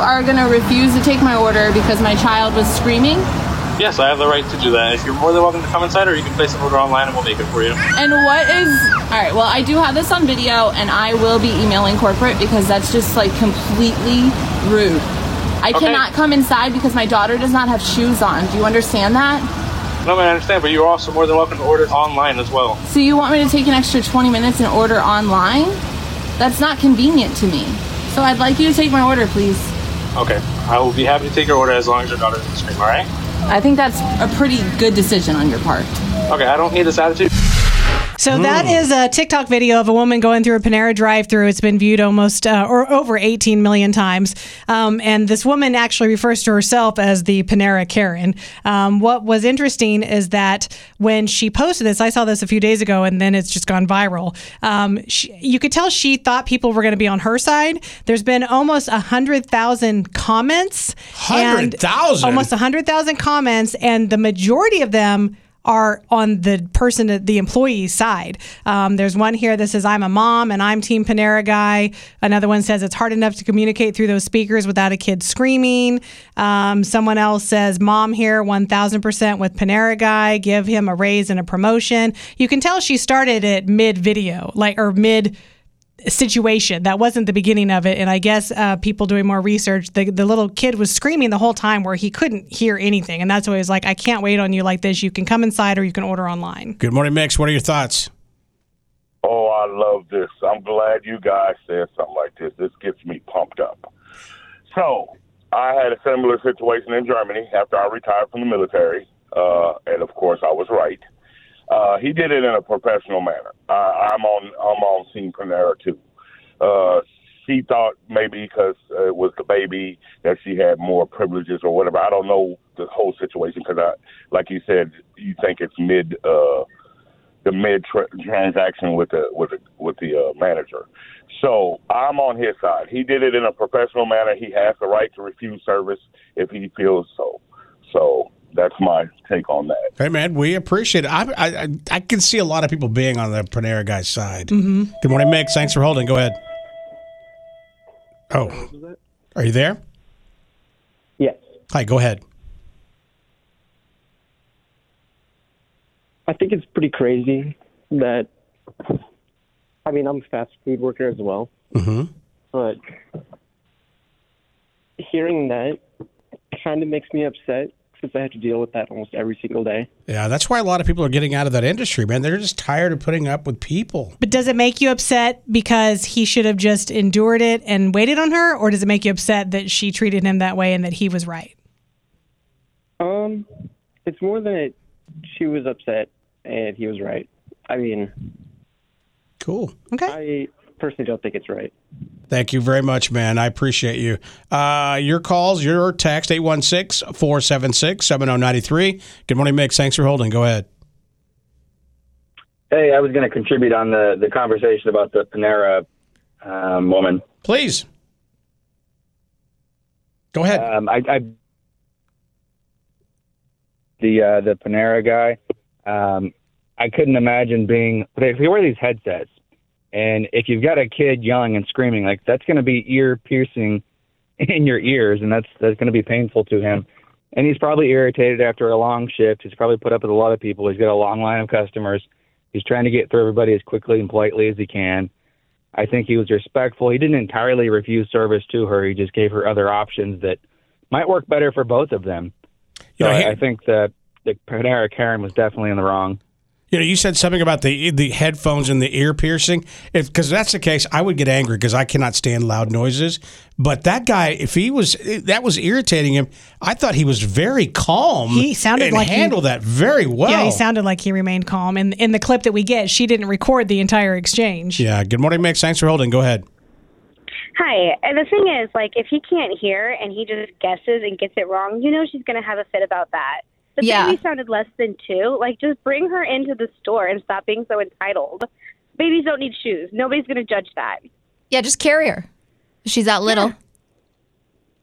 are going to refuse to take my order because my child was screaming? Yes, I have the right to do that. If you're more than welcome to come inside, or you can place an order online and we'll make it for you. And what is. Alright, well, I do have this on video and I will be emailing corporate because that's just like completely rude. I Okay. cannot come inside because my daughter does not have shoes on. Do you understand that? No, I understand, but you're also more than welcome to order online as well. So you want me to take an extra 20 minutes and order online? That's not convenient to me. So I'd like you to take my order, please. Okay, I will be happy to take your order as long as your daughter doesn't scream. All right? I think that's a pretty good decision on your part. Okay, I don't need this attitude. So that is a TikTok video of a woman going through a Panera drive-through. It's been viewed almost uh, or over 18 million times, um, and this woman actually refers to herself as the Panera Karen. Um, what was interesting is that when she posted this, I saw this a few days ago, and then it's just gone viral. Um, she, you could tell she thought people were going to be on her side. There's been almost hundred thousand comments, 100,000? almost hundred thousand comments, and the majority of them are on the person, the employee's side. Um, there's one here that says, I'm a mom and I'm Team Panera guy. Another one says, it's hard enough to communicate through those speakers without a kid screaming. Um, someone else says, Mom here, 1000% with Panera guy. Give him a raise and a promotion. You can tell she started it mid video, like, or mid situation. That wasn't the beginning of it. And I guess uh, people doing more research, the, the little kid was screaming the whole time where he couldn't hear anything. And that's why he was like, I can't wait on you like this. You can come inside or you can order online. Good morning, Mix. What are your thoughts? Oh, I love this. I'm glad you guys said something like this. This gets me pumped up. So, I had a similar situation in Germany after I retired from the military, uh, and of course, I was right. Uh, he did it in a professional manner. I, I'm on I'm on Team Panera too. Uh, she thought maybe because it was the baby that she had more privileges or whatever. I don't know the whole situation because I, like you said, you think it's mid uh, the mid tra- transaction with the with the with the uh, manager. So I'm on his side. He did it in a professional manner. He has the right to refuse service if he feels so. So that's my take on that. Hey, man, we appreciate it. I, I, I- I can see a lot of people being on the Panera guy's side. Mm-hmm. Good morning, Mix. Thanks for holding. Go ahead. Oh, are you there? Yes. Hi, go ahead. I think it's pretty crazy that. I mean, I'm a fast food worker as well, Mm-hmm. but hearing that kind of makes me upset since I have to deal with that almost every single day. Yeah, that's why a lot of people are getting out of that industry, man. They're just tired of putting up with people. But does it make you upset because he should have just endured it and waited on her? Or does it make you upset that she treated him that way and that he was right? Um, it's more than it. she was upset and he was right. I mean, Cool. Okay. I personally don't think it's right. Thank you very much, man. I appreciate you. Uh, your calls, your text, 816 476 7093. Good morning, Mix. Thanks for holding. Go ahead. Hey, I was going to contribute on the, the conversation about the Panera um, woman. Please. Go ahead. Um, I, I the uh, the Panera guy. Um, I couldn't imagine being. But if you wear these headsets, and if you've got a kid yelling and screaming, like that's going to be ear piercing in your ears, and that's that's going to be painful to him. And he's probably irritated after a long shift. He's probably put up with a lot of people. He's got a long line of customers. He's trying to get through everybody as quickly and politely as he can. I think he was respectful. He didn't entirely refuse service to her. He just gave her other options that might work better for both of them. You So know, I, he- I think that the Panera Karen was definitely in the wrong. You know, you said something about the the headphones and the ear piercing. If because that's the case, I would get angry because I cannot stand loud noises. But that guy, if he was that was irritating him, I thought he was very calm. He sounded and like he- handled that very well. Yeah, he sounded like he remained calm. And in the clip that we get, she didn't record the entire exchange. Yeah. Good morning, Mix. Thanks for holding. Go ahead. Hi. And the thing is, like, if he can't hear and he just guesses and gets it wrong, you know she's going to have a fit about that. The Yeah. baby sounded less than two. Like, just bring her into the store and stop being so entitled. Babies don't need shoes. Nobody's going to judge that. Yeah, just carry her. She's that little.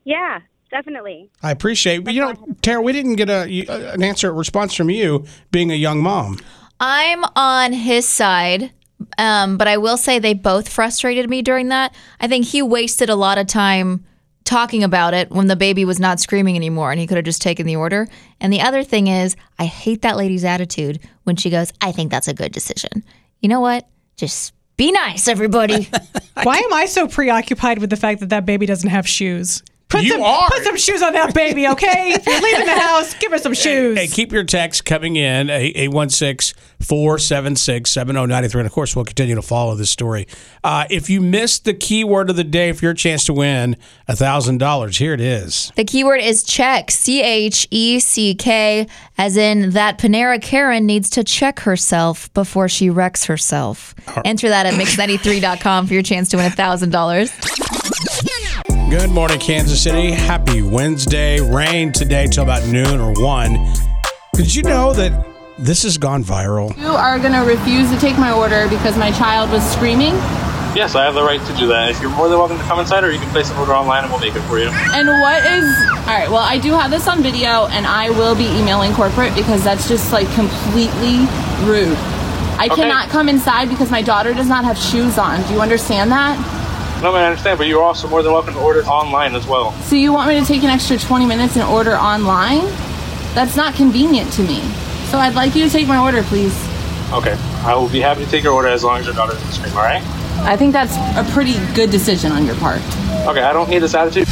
Yeah, definitely. I appreciate. But you know, Tara, we didn't get a an answer, a response from you, being a young mom. I'm on his side, um, but I will say they both frustrated me during that. I think he wasted a lot of time talking about it when the baby was not screaming anymore and he could have just taken the order. And the other thing is, I hate that lady's attitude when she goes, I think that's a good decision. You know what? Just be nice, everybody. Why am I so preoccupied with the fact that that baby doesn't have shoes? Put You some, are. Put some shoes on that baby, okay? if you're leaving the house, give her some shoes. Hey, keep your text coming in, 816 476 7093. And of course, we'll continue to follow this story. Uh, if you missed the keyword of the day for your chance to win $1,000, here it is. the keyword is check, C H E C K, as in that Panera Karen needs to check herself before she wrecks herself. Enter that at mix93.com for your chance to win $1,000. Good morning, Kansas City. Happy Wednesday. Rain today till about noon or 1. Did you know that this has gone viral? You are going to refuse to take my order because my child was screaming. Yes, I have the right to do that. If you're more than welcome to come inside, or you can place an order online and we'll make it for you. And what is. All right, well, I do have this on video and I will be emailing corporate because that's just like completely rude. I Okay. cannot come inside because my daughter does not have shoes on. Do you understand that? No, I understand, but you're also more than welcome to order online as well. So you want me to take an extra 20 minutes and order online? That's not convenient to me. So I'd like you to take my order, please. Okay, I will be happy to take your order as long as your daughter doesn't scream, all right? I think that's a pretty good decision on your part. Okay, I don't need this attitude.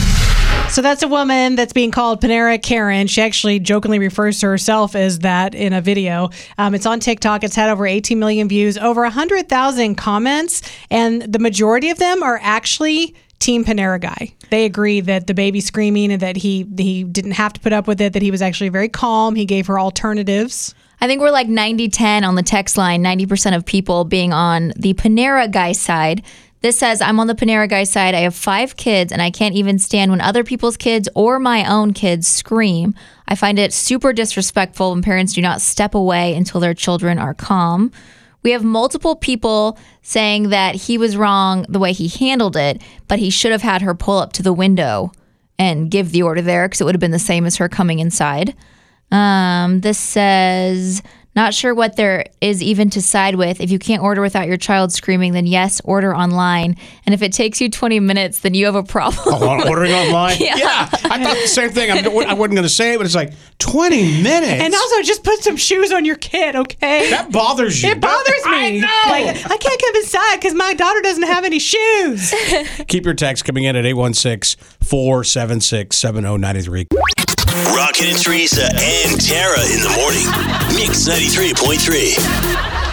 So that's a woman that's being called Panera Karen. She actually jokingly refers to herself as that in a video. Um, it's on TikTok. It's had over 18 million views, over 100,000 comments, and the majority of them are actually Team Panera guy. They agree that the baby screaming and that he he didn't have to put up with it. That he was actually very calm. He gave her alternatives. I think we're like 90 10 on the text line, 90% of people being on the Panera guy side. This says, I'm on the Panera guy side. I have five kids, and I can't even stand when other people's kids or my own kids scream. I find it super disrespectful when parents do not step away until their children are calm. We have multiple people saying that he was wrong the way he handled it, but he should have had her pull up to the window and give the order there because it would have been the same as her coming inside. Um, this says, not sure what there is even to side with. If you can't order without your child screaming, then yes, order online. And if it takes you 20 minutes, then you have a problem. Oh, ordering online? Yeah. I thought the same thing. I'm, I wasn't going to say it, but it's like 20 minutes. And also, just put some shoes on your kid, okay? that bothers you. it bothers me. I me. know. Like I can't come inside because my daughter doesn't have any shoes. Keep your text coming in at 816 476 7093. Rocket and Teresa and Tara in the morning. Mix 93.3.